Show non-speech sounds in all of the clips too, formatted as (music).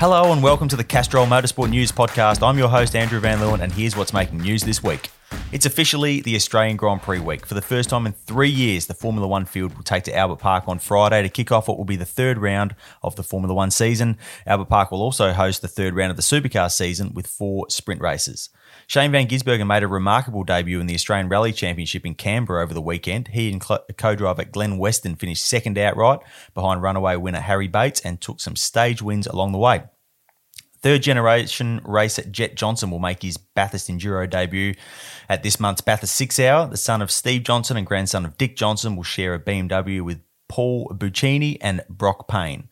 Hello and welcome to the Castrol Motorsport News Podcast. I'm your host, Andrew Van Leeuwen, and here's what's making news this week. It's officially the Australian Grand Prix week. For the first time in three years, the Formula One field will take to Albert Park on Friday to kick off what will be the third round of the Formula One season. Albert Park will also host the third round of the Supercar season with four sprint races. Shane Van Gisbergen made a remarkable debut in the Australian Rally Championship in Canberra over the weekend. He and co driver Glenn Weston finished second outright behind runaway winner Harry Bates and took some stage wins along the way. Third generation racer Jett Johnson will make his Bathurst Enduro debut at this month's Bathurst Six Hour. The son of Steve Johnson and grandson of Dick Johnson will share a BMW with Paul Buccini and Brock Payne.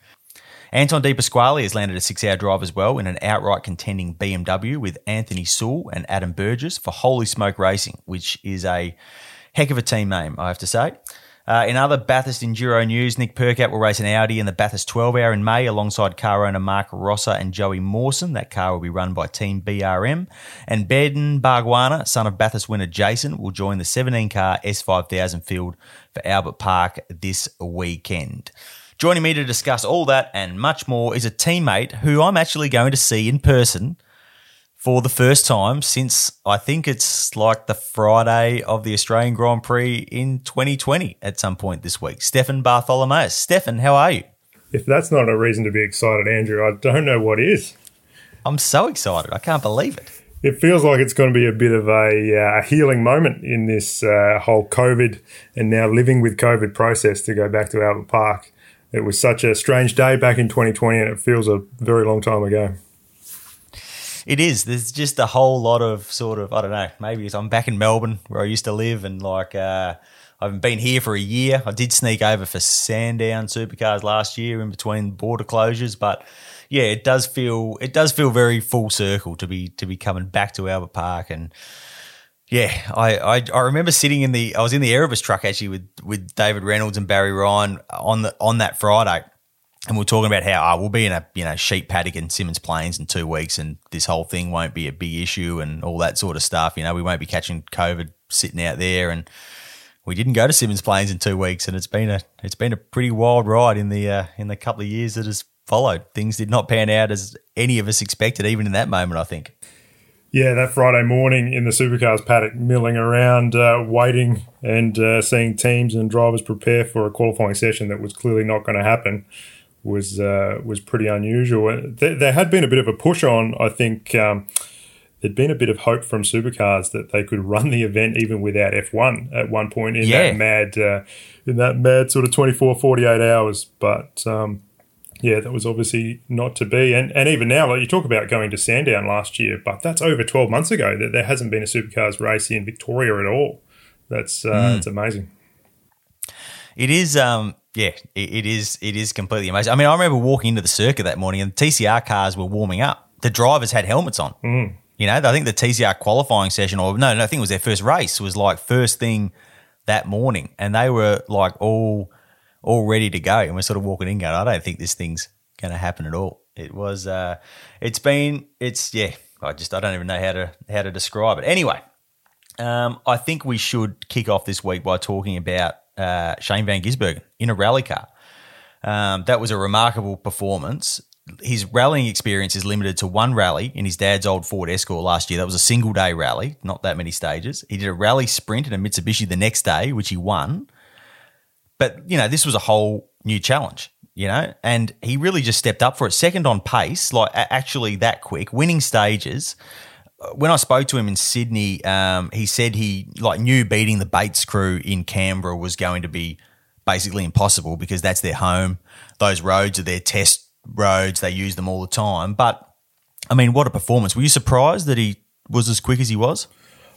Anton De Pasquale has landed a six hour drive as well in an outright contending BMW with Anthony Sewell and Adam Burgess for Holy Smoke Racing, which is a heck of a team name, I have to say. Uh, in other Bathurst Enduro news, Nick Percat will race an Audi in the Bathurst 12 Hour in May alongside car owner Mark Rosser and Joey Mawson. That car will be run by Team BRM. And Beden Bargwanna, son of Bathurst winner Jason, will join the 17 car S5000 field for Albert Park this weekend. Joining me to discuss all that and much more is a teammate who I'm actually going to see in person for the first time since I think it's like the Friday of the Australian Grand Prix in 2020 at some point this week. Stefan Bartholomaeus. Stefan, how are you? If that's not a reason to be excited, Andrew, I don't know what is. I'm so excited. I can't believe it. It feels like it's going to be a bit of a, uh, healing moment in this uh, whole COVID and now living with COVID process to go back to Albert Park. It was such a strange day back in 2020 and it feels a very long time ago. It is. There's just a whole lot of sort of I don't know. Maybe I'm back in Melbourne where I used to live, and like uh, I haven't been here for a year. I did sneak over for Sandown Supercars last year in between border closures, but yeah, it does feel it does feel very full circle to be to be coming back to Albert Park and. Yeah, I, I, I remember sitting in the I was in the Erebus truck actually with with David Reynolds and Barry Ryan on the on that Friday, and we are talking about how oh, we'll be in a you know sheep paddock in Symmons Plains in two weeks, and this whole thing won't be a big issue, and all that sort of stuff. You know, we won't be catching COVID sitting out there, and we didn't go to Symmons Plains in two weeks, and it's been a it's been a pretty wild ride in the uh, in the couple of years that has followed. Things did not pan out as any of us expected, even in that moment. I think. Yeah, that Friday morning in the supercars paddock, milling around, uh, waiting and uh, seeing teams and drivers prepare for a qualifying session that was clearly not going to happen was uh, was pretty unusual. There, there, had been a bit of a push on, I think. Um, there'd been a bit of hope from supercars that they could run the event even without F1 at one point in yeah. that mad uh, in that mad sort of 24 48 hours but um, yeah that was obviously not to be and and even now like you talk about going to Sandown last year but that's over 12 months ago that there hasn't been a supercars race in Victoria at all that's uh, mm. it's amazing it is um yeah, it, it is. It is completely amazing. I mean, I remember walking into the circuit that morning, and TCR cars were warming up. The drivers had helmets on. Mm. You know, I think the TCR qualifying session, or no, no, I think it was their first race, was like first thing that morning, and they were like all all ready to go. And we're sort of walking in, going, I don't think this thing's going to happen at all. It was. Uh, it's been. It's yeah. I just I don't even know how to how to describe it. Anyway, um, I think we should kick off this week by talking about uh, Shane Van Gisbergen in a rally car. Um, that was a remarkable performance. His rallying experience is limited to one rally in his dad's old Ford Escort last year. That was a single day rally, not that many stages. He did a rally sprint in a Mitsubishi the next day, which he won. But, you know, this was a whole new challenge. you know, and he really just stepped up for it. Second on pace, like actually that quick, winning stages. When I spoke to him in Sydney, um, he said he like knew beating the Bates crew in Canberra was going to be basically impossible because that's their home. Those roads are their test roads; they use them all the time. But I mean, what a performance! Were you surprised that he was as quick as he was?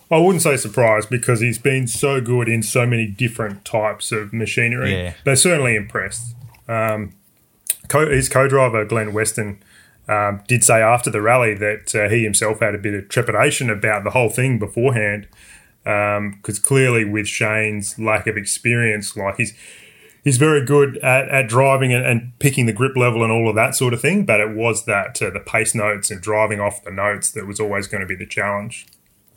I wouldn't say surprised because he's been so good in so many different types of machinery. Yeah. They're certainly impressed. Um, co- his co-driver Glenn Weston um, did say after the rally that uh, he himself had a bit of trepidation about the whole thing beforehand, because um, clearly with Shane's lack of experience, like he's he's very good at, at driving and, and, picking the grip level and all of that sort of thing. But it was that uh, the pace notes and driving off the notes that was always going to be the challenge.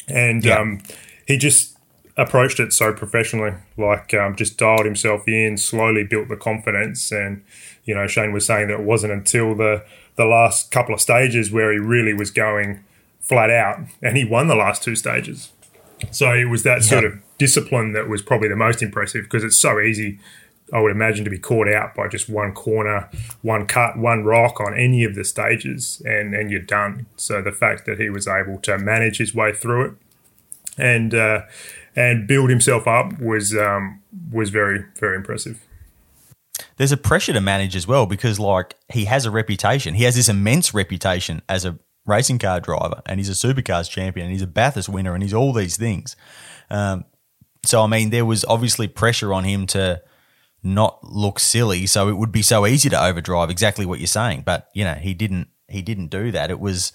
And Yeah. um, he just approached it so professionally, like um, just dialed himself in, slowly built the confidence. And, you know, Shane was saying that it wasn't until the, the last couple of stages where he really was going flat out and he won the last two stages. So it was that sort of discipline that was probably the most impressive because it's so easy, I would imagine, to be caught out by just one corner, one cut, one rock on any of the stages, and, and you're done. So the fact that he was able to manage his way through it and uh, and build himself up was um, was very very impressive. There's a pressure to manage as well because like he has a reputation. He has this immense reputation as a racing car driver, and he's a supercars champion, and he's a Bathurst winner, and he's all these things. Um, so I mean, there was obviously pressure on him to not look silly. So it would be so easy to overdrive. Exactly what you're saying, but you know he didn't. He didn't do that. It was.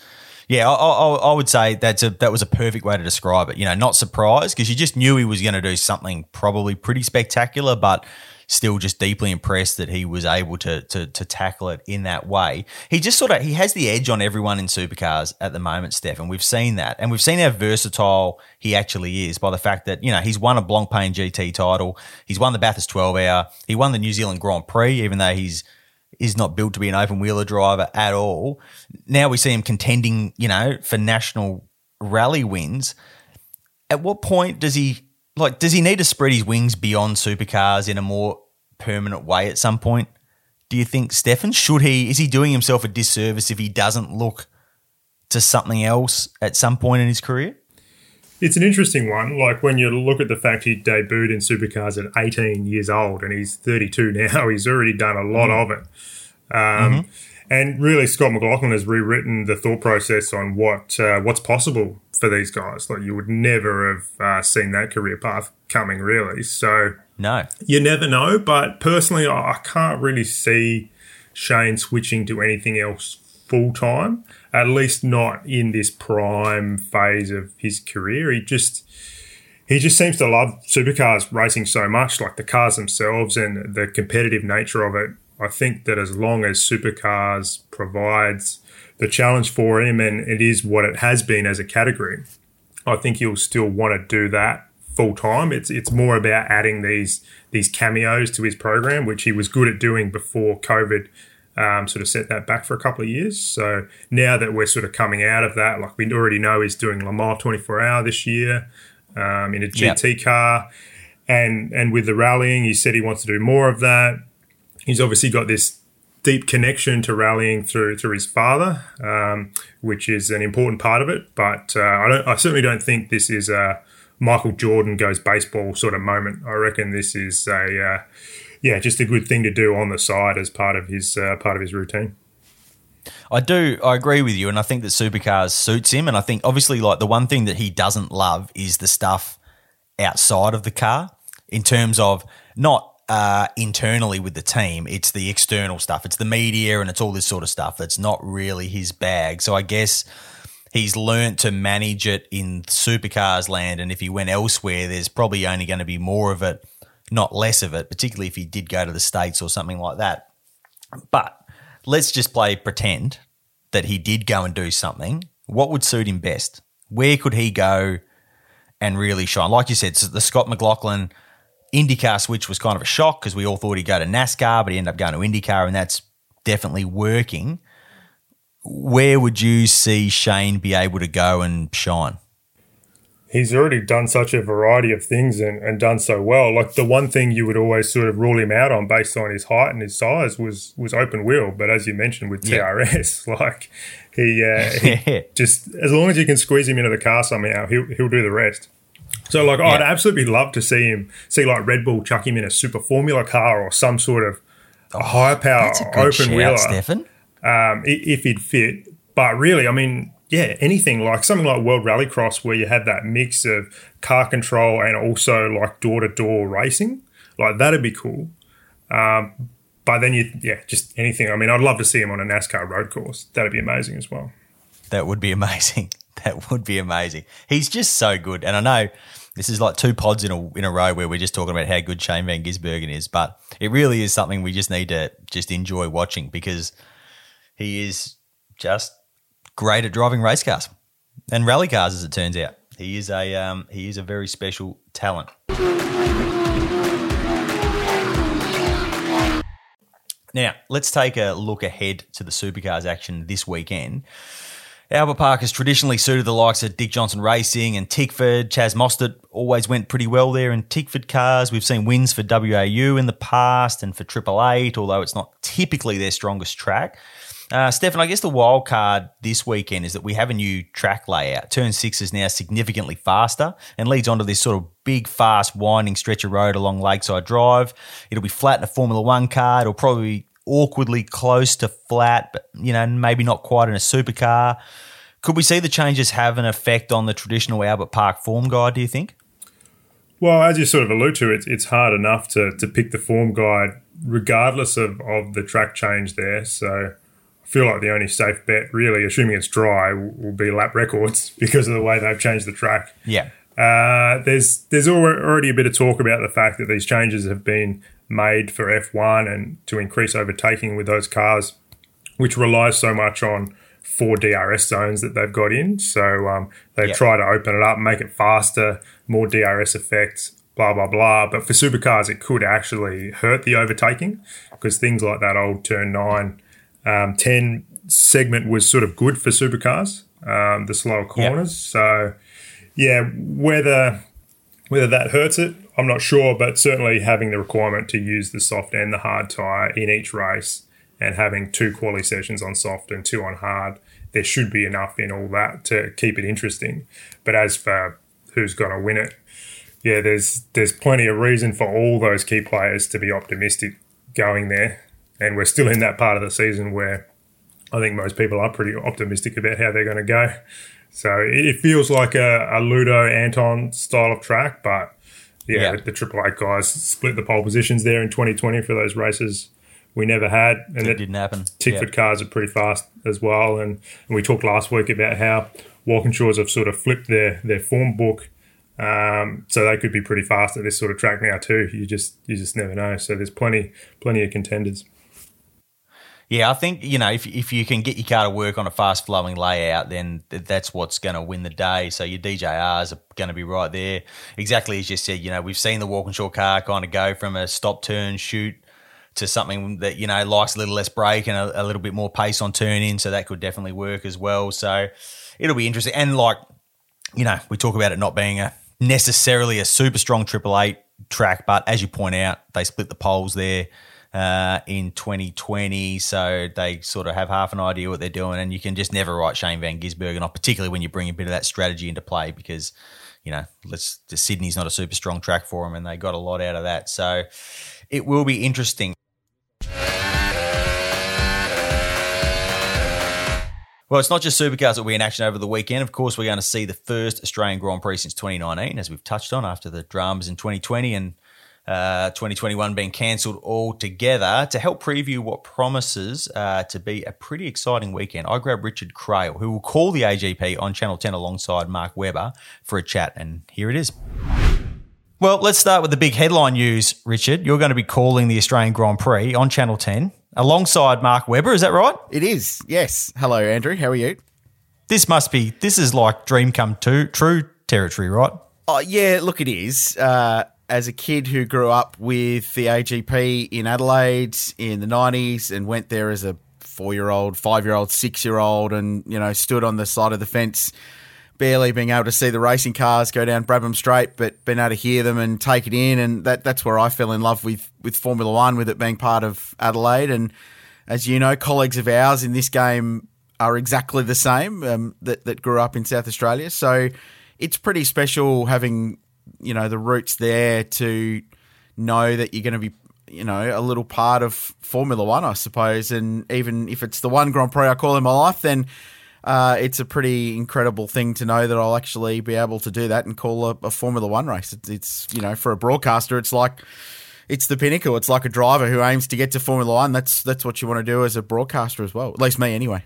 Yeah, I, I, I would say that's a that was a perfect way to describe it. You know, not surprised because you just knew he was going to do something probably pretty spectacular, but still just deeply impressed that he was able to, to to tackle it in that way. He just sort of he has the edge on everyone in supercars at the moment, Steph, and we've seen that, and we've seen how versatile he actually is by the fact that you know he's won a Blancpain GT title, he's won the Bathurst 12 Hour, he won the New Zealand Grand Prix, even though he's is not built to be an open wheeler driver at all. Now we see him contending, you know, for national rally wins. At what point does he like does he need to spread his wings beyond supercars in a more permanent way at some point? Do you think Stefan should he is he doing himself a disservice if he doesn't look to something else at some point in his career? It's an interesting one. Like when you look at the fact he debuted in supercars at 18 years old and he's 32 (laughs) now, he's already done a lot of it. Um, And really, Scott McLaughlin has rewritten the thought process on what uh, what's possible for these guys. Like you would never have uh, seen that career path coming, really. So No. you never know. But personally, I can't really see Shane switching to anything else full time. At least not in this prime phase of his career. He just he just seems to love supercars racing so much, like the cars themselves and the competitive nature of it. I think that as long as supercars provides the challenge for him and it is what it has been as a category, I think he'll still want to do that full time. It's it's more about adding these these cameos to his program, which he was good at doing before COVID um, sort of set that back for a couple of years. So now that we're sort of coming out of that, like we already know he's doing Le Mans 24 hour this year um, in a Yep. GT car. And, and with the rallying, he said he wants to do more of that. He's obviously got this deep connection to rallying through through his father, um, which is an important part of it. But uh, I don't, I certainly don't think this is a Michael Jordan goes baseball sort of moment. I reckon this is a uh, yeah, just a good thing to do on the side as part of his uh, part of his routine. I do. I agree with you, and I think that supercars suits him. And I think obviously, like the one thing that he doesn't love is the stuff outside of the car, in terms of not uh, internally with the team. It's the external stuff. It's the media, and it's all this sort of stuff that's not really his bag. So I guess he's learnt to manage it in supercars land, and if he went elsewhere, there's probably only going to be more of it, not less of it. Particularly if he did go to the states or something like that. But let's just play pretend that he did go and do something. What would suit him best? Where could he go and really shine? Like you said, the Scott McLaughlin IndyCar switch was kind of a shock because we all thought he'd go to NASCAR, but he ended up going to IndyCar, and that's definitely working. Where would you see Shane be able to go and shine? He's already done such a variety of things and, and done so well. Like the one thing you would always sort of rule him out on based on his height and his size was was open wheel. But as you mentioned with Yeah. TRS, (laughs) like he, uh, he (laughs) just as long as you can squeeze him into the car somehow, he'll he'll do the rest. So like I'd absolutely love to see him see like Red Bull chuck him in a super formula car or some sort of a high power Oh, That's a good open shout, wheeler Stefan. um, if he'd fit. But really, I mean, yeah, anything like something like World Rallycross where you had that mix of car control and also like door to door racing, like that'd be cool. Um, but then you, yeah, just anything. I mean, I'd love to see him on a NASCAR road course. That'd be amazing as well. That would be (laughs) amazing. That would be amazing. He's just so good, and I know this is like two pods in a in a row where we're just talking about how good Shane Van Gisbergen is, but it really is something we just need to just enjoy watching because he is just great at driving race cars and rally cars, as it turns out. He is a um, he is a very special talent. Now, let's take a look ahead to the supercars action this weekend. Albert Park has traditionally suited the likes of Dick Johnson Racing and Tickford. Chaz Mostert always went pretty well there in Tickford cars. We've seen wins for WAU in the past and for Triple Eight, although it's not typically their strongest track. Uh, Stefan, I guess the wild card this weekend is that we have a new track layout. Turn six is now significantly faster and leads onto this sort of big, fast, winding stretch of road along Lakeside Drive. It'll be flat in a Formula One car. It'll probably be awkwardly close to flat, but you know, maybe not quite in a supercar. Could we see the changes have an effect on the traditional Albert Park form guide, do you think? Well, as you sort of allude to, it's it's hard enough to to pick the form guide regardless of of the track change there. So feel like the only safe bet, really, assuming it's dry, will be lap records (laughs) because of the way they've changed the track. Yeah. Uh, there's there's already a bit of talk about the fact that these changes have been made for F1 and to increase overtaking with those cars, which relies so much on four DRS zones that they've got in. So um, they try to open it up, make it faster, more DRS effects, blah blah blah. But for supercars, it could actually hurt the overtaking because things like that old turn nine, um, ten segment was sort of good for supercars, um, the slower corners. So yeah, whether whether that hurts it, I'm not sure, but certainly having the requirement to use the soft and the hard tire in each race and having two quality sessions on soft and two on hard, there should be enough in all that to keep it interesting. But as for who's going to win it, yeah, there's there's plenty of reason for all those key players to be optimistic going there, and we're still in that part of the season where I think most people are pretty optimistic about how they're going to go. So it, feels like a, a Ludo Anton style of track, but yeah, Yeah. The, Triple Eight guys split the pole positions there in 2020 for those races we never had, and It didn't happen. Tickford cars are pretty fast as well. And, and we talked last week about how Walkinshaws have sort of flipped their their form book, um, so they could be pretty fast at this sort of track now too. You just you just never know. So there's plenty plenty of contenders. Yeah, I think you know if if you can get your car to work on a fast flowing layout, then th- that's what's going to win the day. So your DJRs are going to be right there, exactly as you said. You know, we've seen the Walkinshaw car kind of go from a stop turn shoot to something that you know likes a little less brake and a, a little bit more pace on turn in. So that could definitely work as well. So it'll be interesting. And like you know, we talk about it not being a necessarily a super strong Triple Eight track, but as you point out, they split the poles there uh, in 2020, so they sort of have half an idea what they're doing, and you can just never write Shane Van Gisbergen off, particularly when you bring a bit of that strategy into play, because you know, let's Sydney's not a super strong track for them, and they got a lot out of that, so it will be interesting. Well, it's not just supercars that will be in action over the weekend. Of course, we're going to see the first Australian Grand Prix since 2019, as we've touched on after the dramas in 2020 and uh, 2021 being cancelled altogether. To help preview what promises uh, to be a pretty exciting weekend, I grab Richard Craill, who will call the AGP on Channel 10 alongside Mark Webber for a chat. And here it is. Well, let's start with the big headline news, Richard. You're going to be calling the Australian Grand Prix on Channel 10 alongside Mark Webber. Is that right? It is, yes. Hello, Andrew. How are you? This must be, this is like dream come to, true territory, right? Oh, yeah, look, it is. Uh, as a kid who grew up with the AGP in Adelaide in the 90s and went there as a four year old, five year old, six year old, and, you know, stood on the side of the fence barely being able to see the racing cars go down Brabham Straight, but being able to hear them and take it in, and that that's where I fell in love with with Formula One, with it being part of Adelaide. And as you know, colleagues of ours in this game are exactly the same um, that that grew up in South Australia. So it's pretty special having you know the roots there to know that you're going to be you know a little part of Formula One, I suppose. And even if it's the one Grand Prix I call in my life, then uh, it's a pretty incredible thing to know that I'll actually be able to do that and call a, a Formula One race. It's, it's you know for a broadcaster, it's like it's the pinnacle. It's like a driver who aims to get to Formula One. That's that's what you want to do as a broadcaster as well. At least me, anyway.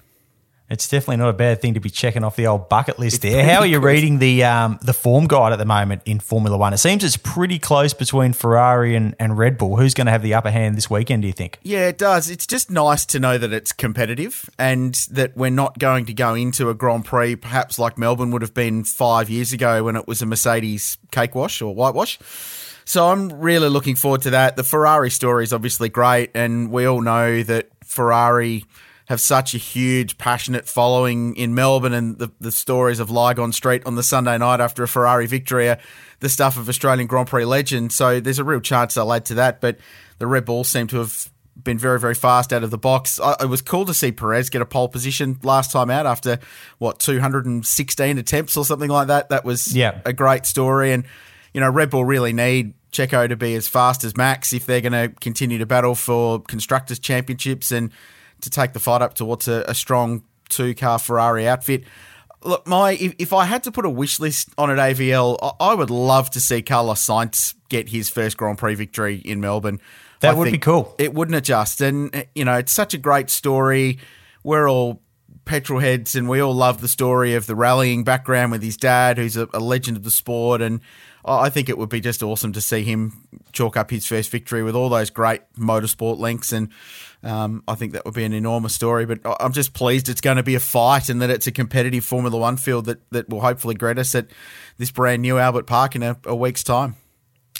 It's definitely not a bad thing to be checking off the old bucket list there. How are you reading the um, the form guide at the moment in Formula One? It seems it's pretty close between Ferrari and, and Red Bull. Who's going to have the upper hand this weekend, do you think? Yeah, it does. It's just nice to know that it's competitive and that we're not going to go into a Grand Prix perhaps like Melbourne would have been five years ago when it was a Mercedes cake wash or whitewash. So I'm really looking forward to that. The Ferrari story is obviously great, and we all know that Ferrari have such a huge, passionate following in Melbourne, and the, the stories of Lygon Street on the Sunday night after a Ferrari victory are the stuff of Australian Grand Prix legend. So there's a real chance they'll add to that. But the Red Bulls seem to have been very, very fast out of the box. It was cool to see Perez get a pole position last time out after what 216 attempts or something like that. That was Yeah. a great story, and you know Red Bull really need Checo to be as fast as Max if they're going to continue to battle for constructors championships and to take the fight up towards a, a strong two car Ferrari outfit. Look, my if, if I had to put a wish list on at AVL, I, I would love to see Carlos Sainz get his first Grand Prix victory in Melbourne. That I would be cool. It wouldn't it just? And uh, you know, it's such a great story. We're all petrol heads, and we all love the story of the rallying background with his dad, who's a, a legend of the sport. And I I think it would be just awesome to see him chalk up his first victory with all those great motorsport links. And um, I think that would be an enormous story. But I'm just pleased it's going to be a fight and that it's a competitive Formula One field that, that will hopefully greet us at this brand new Albert Park in a, a week's time.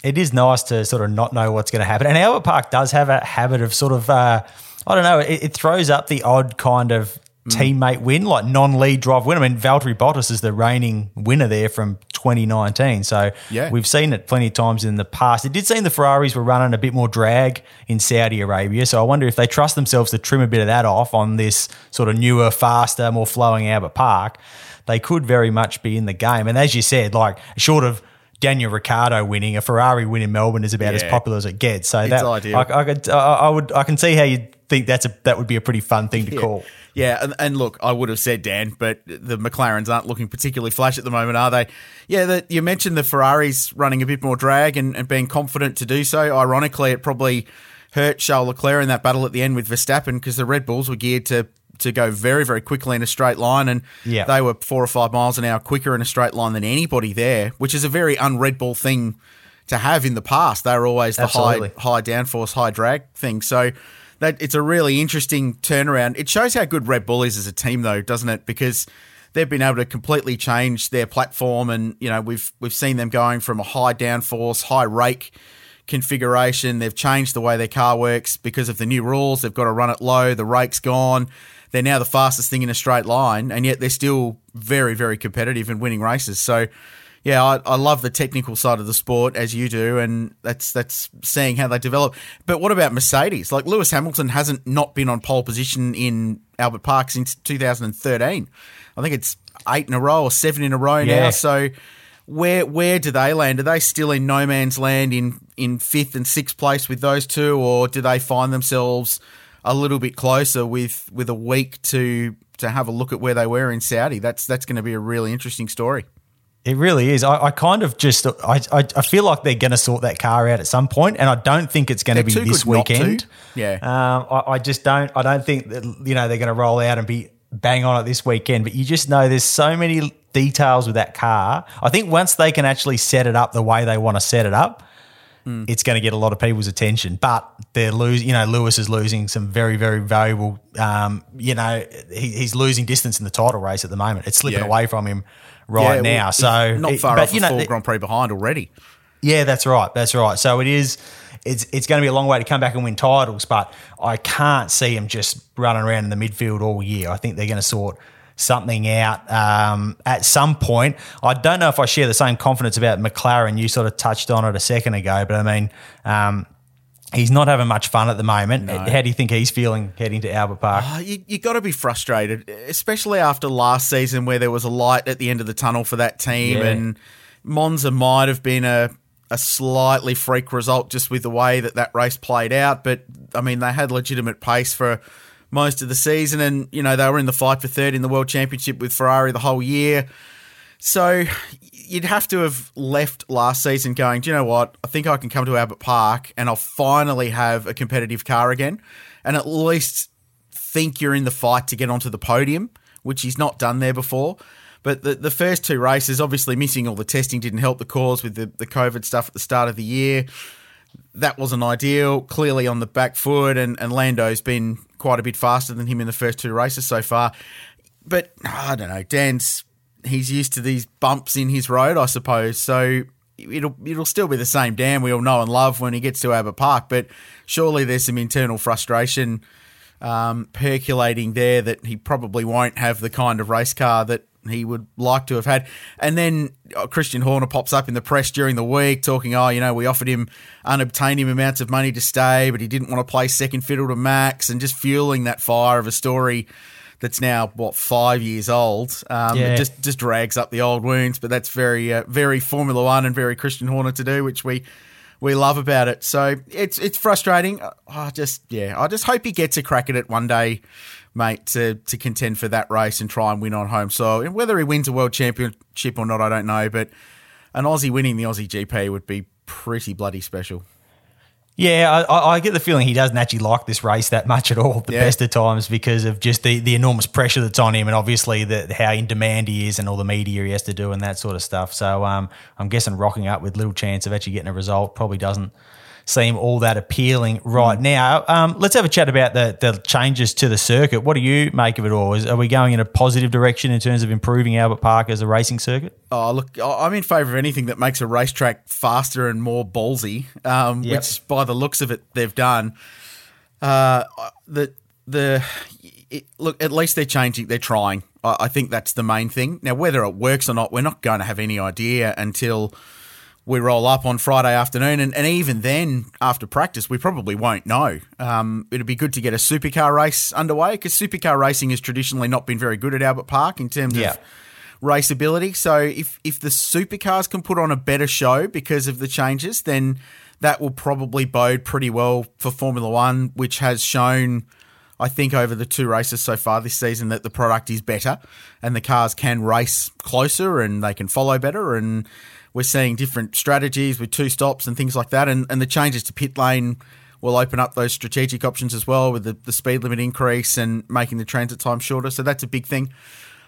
it is nice to sort of not know what's going to happen. And Albert Park does have a habit of sort of, uh, I don't know, it, it throws up the odd kind of teammate win, like non-lead drive win. I mean, Valtteri Bottas is the reigning winner there from 2019. So Yeah. we've seen it plenty of times in the past. It did seem the Ferraris were running a bit more drag in Saudi Arabia. So I wonder if they trust themselves to trim a bit of that off on this sort of newer, faster, more flowing Albert Park. They could very much be in the game. And as you said, like short of Daniel Ricciardo winning, a Ferrari win in Melbourne is about as popular as it gets. So that ideal. I, I could, I, I would, I can see how you think that's a that would be a pretty fun thing to call. Yeah, and, and look, I would have said Dan, but the McLarens aren't looking particularly flash at the moment, are they? Yeah, the, you mentioned the Ferraris running a bit more drag and, and being confident to do so. Ironically, it probably hurt Charles Leclerc in that battle at the end with Verstappen because the Red Bulls were geared to to go very, very quickly in a straight line, and Yeah. they were four or five miles an hour quicker in a straight line than anybody there, which is a very un-Red Bull thing to have in the past. They were always the high high downforce, high drag thing. So that it's a really interesting turnaround. It shows how good Red Bull is as a team, though, doesn't it? Because they've been able to completely change their platform, and you know we've we've seen them going from a high downforce, high rake configuration. They've changed the way their car works because of the new rules. They've got to run it low. The rake's gone. They're now the fastest thing in a straight line, and yet they're still very, very competitive and winning races. So, yeah, I, I love the technical side of the sport as you do, and that's that's seeing how they develop. But what about Mercedes? Like Lewis Hamilton hasn't not been on pole position in Albert Park since 2013. I think it's eight in a row or seven in a row now. So where where do they land? Are they still in no man's land in in fifth and sixth place with those two, or do they find themselves a little bit closer with with a week to to have a look at where they were in Saudi? That's that's going to be a really interesting story. It really is. I, I kind of just I, I I feel like they're going to sort that car out at some point, and I don't think it's going to be this good not to. weekend. Yeah. Um, I, I just don't. I don't think that you know they're going to roll out and be bang on it this weekend. But you just know there's so many details with that car. I think once they can actually set it up the way they want to set it up, Hmm. it's going to get a lot of people's attention. But they're losing. You know, Lewis is losing some very very valuable. Um, you know, he, he's losing distance in the title race at the moment. It's slipping Yeah. away from him right Yeah, now. well, so not it- far but, off you a know, full Grand Prix behind already. yeah, that's right. That's right. So it is. It's it's going to be a long way to come back and win titles, but I can't see them just running around in the midfield all year. I think they're going to sort something out um, at some point. I don't know if I share the same confidence about McLaren. You sort of touched on it a second ago, but I mean, um, he's not having much fun at the moment. How do you think he's feeling heading to Albert Park? Oh, you you got to be frustrated, especially after last season where there was a light at the end of the tunnel for that team, Yeah. and Monza might have been a a slightly freak result just with the way that that race played out. But I mean, they had legitimate pace for most of the season, and you know they were in the fight for third in the world championship with Ferrari the whole year. So you'd have to have left last season going, do you know what? I think I can come to Albert Park and I'll finally have a competitive car again and at least think you're in the fight to get onto the podium, which he's not done there before. But the, the first two races, obviously missing all the testing didn't help the cause with the, the COVID stuff at the start of the year. That wasn't ideal. Clearly on the back foot, and, and Lando's been quite a bit faster than him in the first two races so far. But I don't know, Dan's he's used to these bumps in his road, I suppose. So it'll it'll still be the same Dan we all know and love when he gets to Albert Park. But surely there's some internal frustration um, percolating there that he probably won't have the kind of race car that he would like to have had. And then uh, Christian Horner pops up in the press during the week talking, oh, you know, we offered him unobtainium amounts of money to stay, but he didn't want to play second fiddle to Max and just fueling that fire of a story that's now what five years old. Um, Yeah. It just just drags up the old wounds, but that's very uh, very Formula One and very Christian Horner to do, which we we love about it. So it's it's frustrating. I just yeah, I just hope he gets a crack at it one day, mate, to to contend for that race and try and win on home soil. And whether he wins a world championship or not, I don't know, but an Aussie winning the Aussie GP would be pretty bloody special. Yeah, I, I- get the feeling he doesn't actually like this race that much at all. The Yeah. best of times because of just the, the enormous pressure that's on him, and obviously the, how in demand he is, and all the media he has to do, and that sort of stuff. So um, I'm guessing rocking up with little chance of actually getting a result probably doesn't seem all that appealing right now. Um, let's have a chat about the the changes to the circuit. What do you make of it all? Is, are we going in a positive direction in terms of improving Albert Park as a racing circuit? Oh, look, I'm in favour of anything that makes a racetrack faster and more ballsy, um, Yep. which by the looks of it, they've done. Uh, the the it, look, at least they're changing. They're trying. I, I think that's the main thing. Now, whether it works or not, we're not going to have any idea until we roll up on Friday afternoon, and, and even then, after practice, we probably won't know. Um, it'd be good to get a supercar race underway because supercar racing has traditionally not been very good at Albert Park in terms Yeah. of raceability. So if if the supercars can put on a better show because of the changes, then that will probably bode pretty well for Formula One, which has shown. I think over the two races so far this season that the product is better and the cars can race closer and they can follow better and we're seeing different strategies with two stops and things like that and, and the changes to pit lane will open up those strategic options as well with the, the speed limit increase and making the transit time shorter so that's a big thing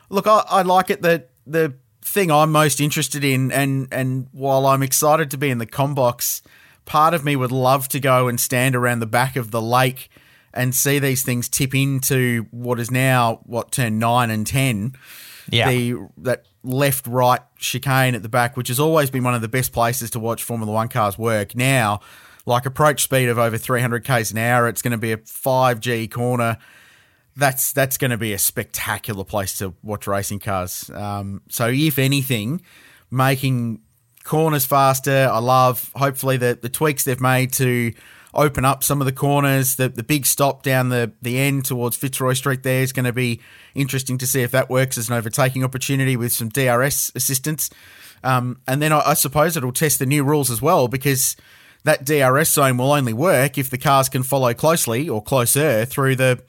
Look, I, I like it that the thing I'm most interested in, and and while I'm excited to be in the combox, part of me would love to go and stand around the back of the lake and see these things tip into what is now what turn nine and ten. Yeah. The that left right chicane at the back, which has always been one of the best places to watch Formula One cars work. Now, like approach speed of over 300 k's an hour, it's going to be a 5G corner that's that's going to be a spectacular place to watch racing cars. Um, so if anything, making corners faster, I love. Hopefully the the tweaks they've made to open up some of the corners. The the big stop down the the end towards Fitzroy Street there is going to be interesting to see if that works as an overtaking opportunity with some DRS assistance. Um, and then I, I suppose it'll test the new rules as well because that DRS zone will only work if the cars can follow closely or closer through the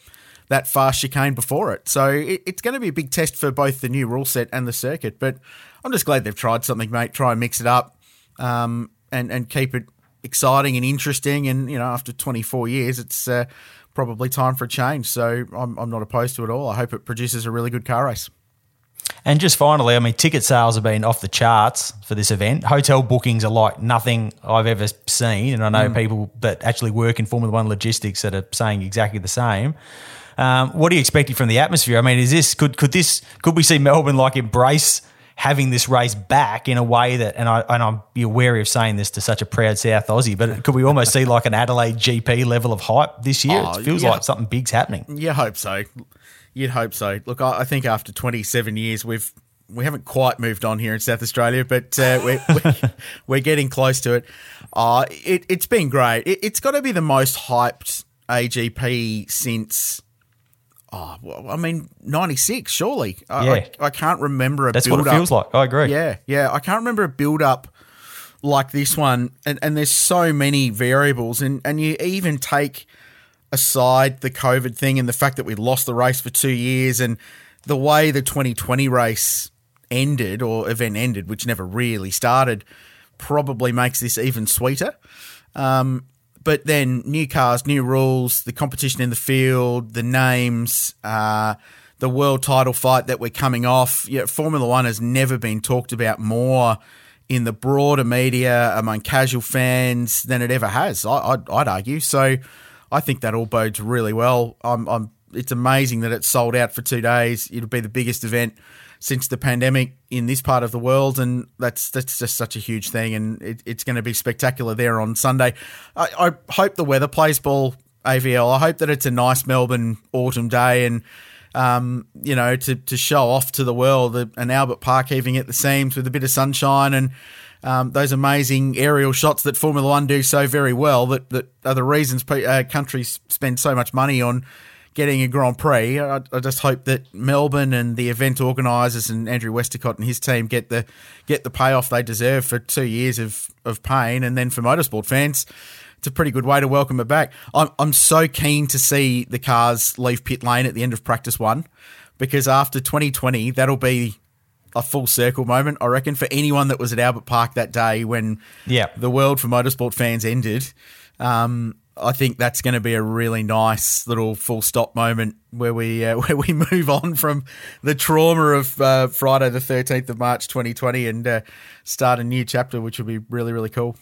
that fast chicane before it. So it, it's going to be a big test for both the new rule set and the circuit. But I'm just glad they've tried something, mate. Try and mix it up um, and and keep it exciting and interesting. And you know, after 24 years, it's uh, probably time for a change. So I'm, I'm not opposed to it at all. I hope it produces a really good car race. And just finally, I mean, ticket sales have been off the charts for this event. Hotel bookings are like nothing I've ever seen. And I know people that actually work in Formula One logistics that are saying exactly the same. Um, what are you expecting from the atmosphere? I mean, is this could could this could we see Melbourne like embrace having this race back in a way that and I and I'm be wary of saying this to such a proud South Aussie, but could we almost see like an Adelaide GP level of hype this year? Oh, it feels yeah. like something big's happening. You hope so. You'd hope so. Look, I, I think after 27 years, we've we haven't quite moved on here in South Australia, but uh, we're, (laughs) we're, we're getting close to it. Uh, it it's been great. It, it's got to be the most hyped AGP since. Oh, well, I mean, '96. Surely, I, Yeah. I, I can't remember a That's what it up. feels like. I agree. Yeah, yeah. I can't remember a build up like this one, and, and there's so many variables, and and you even take aside the COVID thing and the fact that we lost the race for two years, and the way the 2020 race ended or event ended, which never really started, probably makes this even sweeter. Um, but then new cars, new rules, the competition in the field, the names, uh, the world title fight that we're coming off. Yeah, Formula One has never been talked about more in the broader media among casual fans than it ever has. I, I'd, I'd argue. So I think that all bodes really well. I'm, I'm, it's amazing that it's sold out for two days. It'll be the biggest event since the pandemic in this part of the world, and that's that's just such a huge thing, and it, it's going to be spectacular there on Sunday. I, I hope the weather plays ball, AVL. I hope that it's a nice Melbourne autumn day, and um, you know, to to show off to the world an Albert Park heaving at the seams with a bit of sunshine and. Um, those amazing aerial shots that Formula One do so very well that, that are the reasons pe- uh, countries spend so much money on getting a Grand Prix. I, I just hope that Melbourne and the event organisers and Andrew Westacott and his team get the get the payoff they deserve for two years of, of pain, and then for motorsport fans, it's a pretty good way to welcome it back. I'm I'm so keen to see the cars leave pit lane at the end of practice one, because after 2020, that'll be a full circle moment, I reckon, for anyone that was at Albert Park that day when Yeah. the world for motorsport fans ended. Um, I think that's going to be a really nice little full stop moment where we uh, (laughs) where we move on from the trauma of uh, Friday the thirteenth of March, twenty twenty, and uh, start a new chapter, which will be really really cool.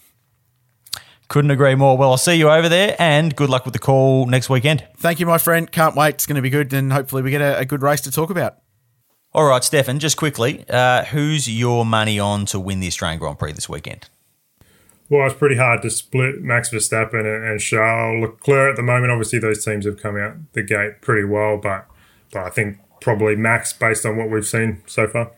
Couldn't agree more. Well, I'll see you over there, and good luck with the call next weekend. Thank you, my friend. Can't wait. It's going to be good, and hopefully we get a, a good race to talk about. All right, Stefan, just quickly, uh, who's your money on to win the Australian Grand Prix this weekend? Well, it's pretty hard to split Max Verstappen and, Charles Leclerc at the moment. Obviously, those teams have come out the gate pretty well, but but I think probably Max based on what we've seen so far.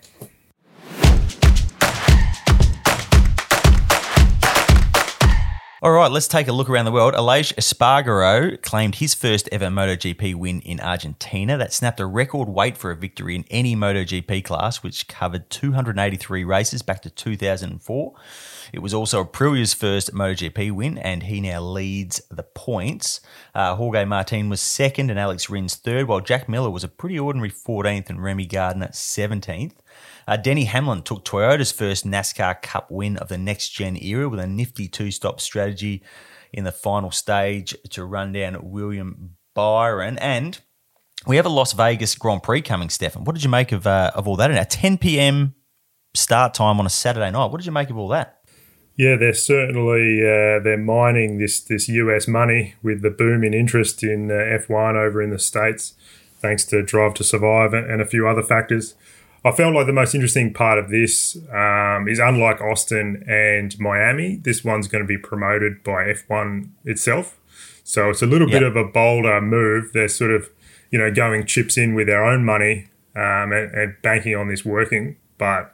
All right, let's take a look around the world. Aleix Espargaro claimed his first ever MotoGP win in Argentina. That snapped a record wait for a victory in any MotoGP class, which covered 283 races back to 2004. It was also Aprilia's first MotoGP win, and he now leads the points. Uh, Jorge Martin was second, and Alex Rins third, while Jack Miller was a pretty ordinary 14th and Remy Gardner 17th. Uh, Denny Hamlin took Toyota's first NASCAR Cup win of the next gen era with a nifty two stop strategy in the final stage to run down William Byron. And we have a Las Vegas Grand Prix coming, Stefan. What did you make of, uh, of all that? And a 10 p.m. start time on a Saturday night. What did you make of all that? Yeah, they're certainly uh, they're mining this this US money with the boom in interest in uh, F1 over in the states, thanks to Drive to Survive and, and a few other factors. I felt like the most interesting part of this um, is unlike Austin and Miami, this one's going to be promoted by F1 itself. So it's a little bit of a bolder move. They're sort of, you know, going chips in with their own money um, and, and banking on this working. But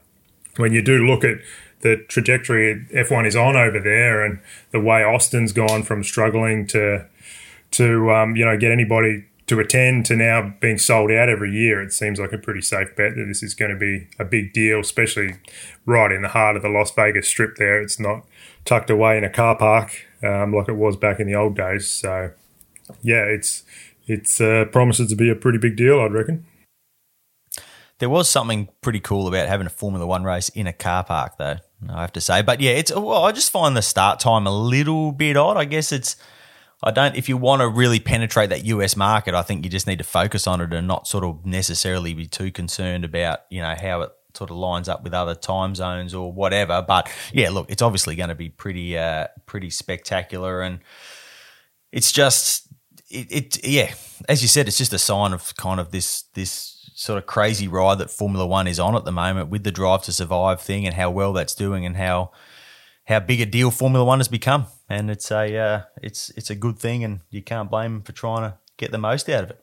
when you do look at the trajectory F1 is on over there and the way Austin's gone from struggling to to um, you know get anybody to attend to now being sold out every year, it seems like a pretty safe bet that this is going to be a big deal, especially right in the heart of the Las Vegas Strip. There, it's not tucked away in a car park um, like it was back in the old days. So, yeah, it's it's uh, promises to be a pretty big deal, I'd reckon. There was something pretty cool about having a Formula One race in a car park, though. I have to say, but yeah, it's. Well, I just find the start time a little bit odd. I guess it's. I don't. If you want to really penetrate that US market, I think you just need to focus on it and not sort of necessarily be too concerned about you know how it sort of lines up with other time zones or whatever. But yeah, look, it's obviously going to be pretty, uh, pretty spectacular, and it's just it, it. Yeah, as you said, it's just a sign of kind of this this sort of crazy ride that Formula One is on at the moment with the Drive to Survive thing and how well that's doing and how how big a deal Formula One has become. And it's a uh, it's it's a good thing, and you can't blame them for trying to get the most out of it.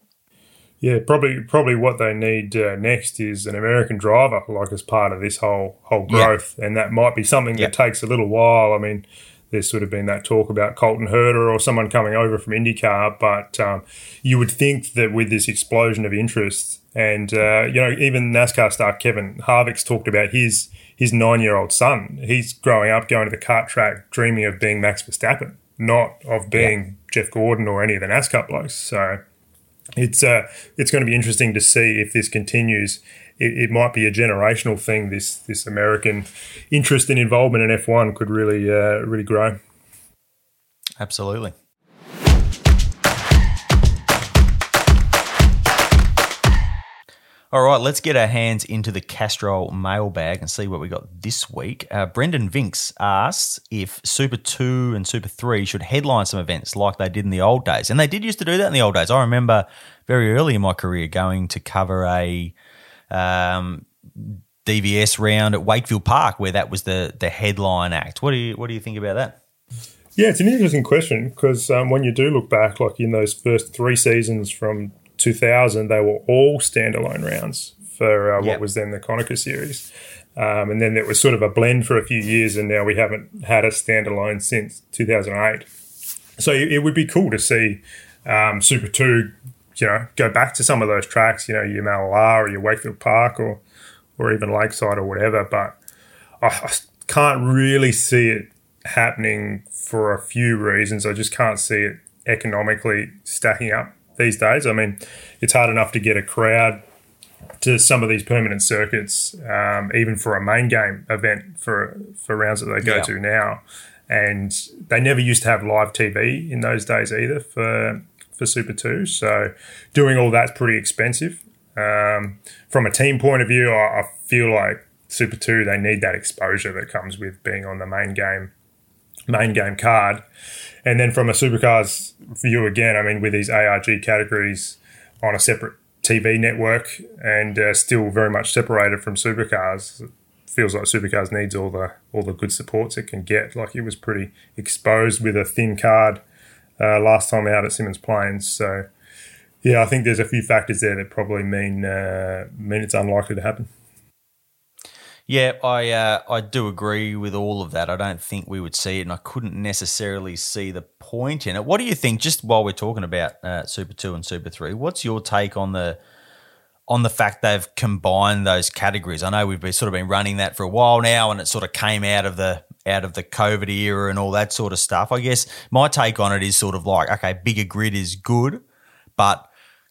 Yeah, probably probably what they need uh, next is an American driver, like as part of this whole whole growth, and that might be something Yeah. that takes a little while. I mean, there's sort of been that talk about Colton Herter or someone coming over from IndyCar, but um, you would think that with this explosion of interest, and uh, you know, even NASCAR star Kevin Harvick's talked about his his nine year old son. He's growing up going to the kart track, dreaming of being Max Verstappen, not of being Jeff Gordon or any of the NASCAR blokes. So it's uh, it's going to be interesting to see if this continues. It, it might be a generational thing. This this American interest and involvement in F one could really uh, really grow. Absolutely. All right, let's get our hands into the Castrol mailbag and see what we got this week. Uh, Brendan Vinks asks if Super 2 and Super 3 should headline some events like they did in the old days. And they did used to do that in the old days. I remember very early in my career going to cover a um, DVS round at Wakefield Park where that was the, the headline act. What do you what do you think about that? Yeah, it's an interesting question because um, when you do look back, like in those first three seasons from 2000, they were all standalone rounds for uh, Yep. what was then the Konica series. Um, and then it was sort of a blend for a few years, and now we haven't had a standalone since 2008. So it it would be cool to see um, Super 2, you know, go back to some of those tracks, you know, your Mallala or your Wakefield Park or, or even Lakeside or whatever. But I, I can't really see it happening for a few reasons. I just can't see it economically stacking up these days. I mean, it's hard enough to get a crowd to some of these permanent circuits, um, even for a main game event for for rounds that they go Yeah. to now. And they never used to have live TV in those days either for for Super Two. So doing all that's pretty expensive. Um, from a team point of view, I, I feel like Super Two they need that exposure that comes with being on the main game main game card. And then from a supercars view again, I mean, with these ARG categories on a separate TV network and uh, still very much separated from supercars, feels like supercars needs all the all the good supports it can get. Like it was pretty exposed with a thin card uh, last time out at Symmons Plains. So yeah, I think there's a few factors there that probably mean uh, mean it's unlikely to happen. Yeah, I uh, I do agree with all of that. I don't think we would see it, and I couldn't necessarily see the point in it. What do you think? Just while we're talking about uh, Super Two and Super Three, what's your take on the on the fact they've combined those categories? I know we've been sort of been running that for a while now, and it sort of came out of the out of the COVID era and all that sort of stuff. I guess my take on it is sort of like, okay, bigger grid is good, but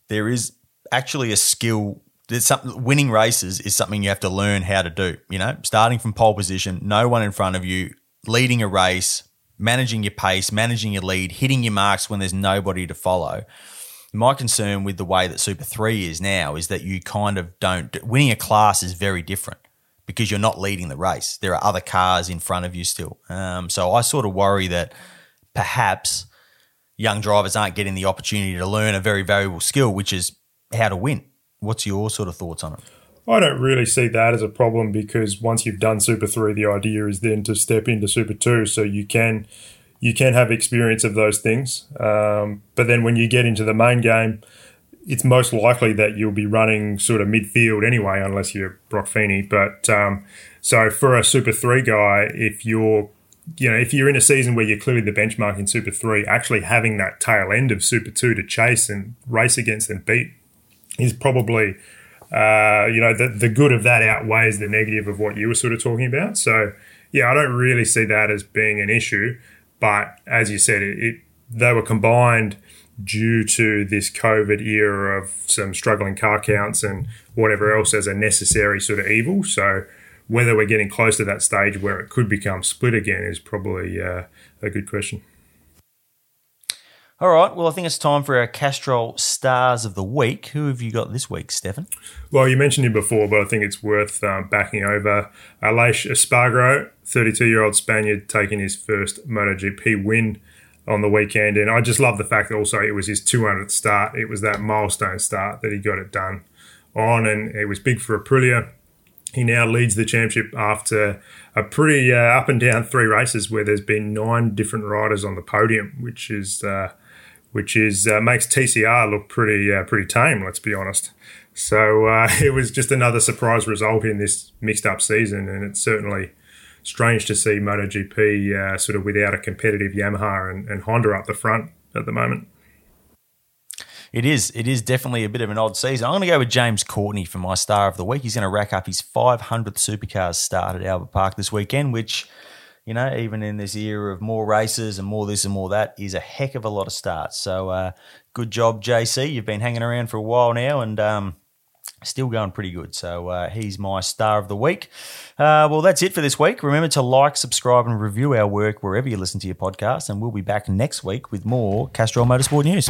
there is actually a skill. There's winning races is something you have to learn how to do. You know, starting from pole position, no one in front of you, leading a race, managing your pace, managing your lead, hitting your marks when there's nobody to follow. My concern with the way that Super 3 is now is that you kind of don't. Winning a class is very different because you're not leading the race. There are other cars in front of you still. Um, so I sort of worry that perhaps young drivers aren't getting the opportunity to learn a very valuable skill, which is how to win. What's your sort of thoughts on it? I don't really see that as a problem because once you've done Super Three, the idea is then to step into Super Two, so you can you can have experience of those things. Um, but then when you get into the main game, it's most likely that you'll be running sort of midfield anyway, unless you're Brock Feeney. But um, so for a Super Three guy, if you're you know, if you're in a season where you're clearly the benchmark in Super 3, actually having that tail end of Super 2 to chase and race against and beat is probably uh, you know, the, the good of that outweighs the negative of what you were sort of talking about. So, yeah, I don't really see that as being an issue. But as you said, it, it they were combined due to this COVID era of some struggling car counts and whatever else as a necessary sort of evil. So, whether we're getting close to that stage where it could become split again is probably uh, a good question. All right. Well, I think it's time for our Castrol Stars of the Week. Who have you got this week, Stefan? Well, you mentioned him before, but I think it's worth um, backing over. Aleix Espargaro, 32 year old Spaniard, taking his first MotoGP win on the weekend. And I just love the fact that also it was his 200th start. It was that milestone start that he got it done on, and it was big for Aprilia. He now leads the championship after a pretty uh, up and down three races where there's been nine different riders on the podium, which is. Uh, which is uh, makes TCR look pretty uh, pretty tame. Let's be honest. So uh, (laughs) it was just another surprise result in this mixed up season, and it's certainly strange to see MotoGP uh, sort of without a competitive Yamaha and, and Honda up the front at the moment. It is. It is definitely a bit of an odd season. I'm going to go with James Courtney for my star of the week. He's going to rack up his 500th Supercars start at Albert Park this weekend, which, you know, even in this era of more races and more this and more that, is a heck of a lot of starts. So, uh, good job, JC. You've been hanging around for a while now, and um, still going pretty good. So uh, he's my star of the week. Uh, well, that's it for this week. Remember to like, subscribe, and review our work wherever you listen to your podcast. And we'll be back next week with more Castrol Motorsport news.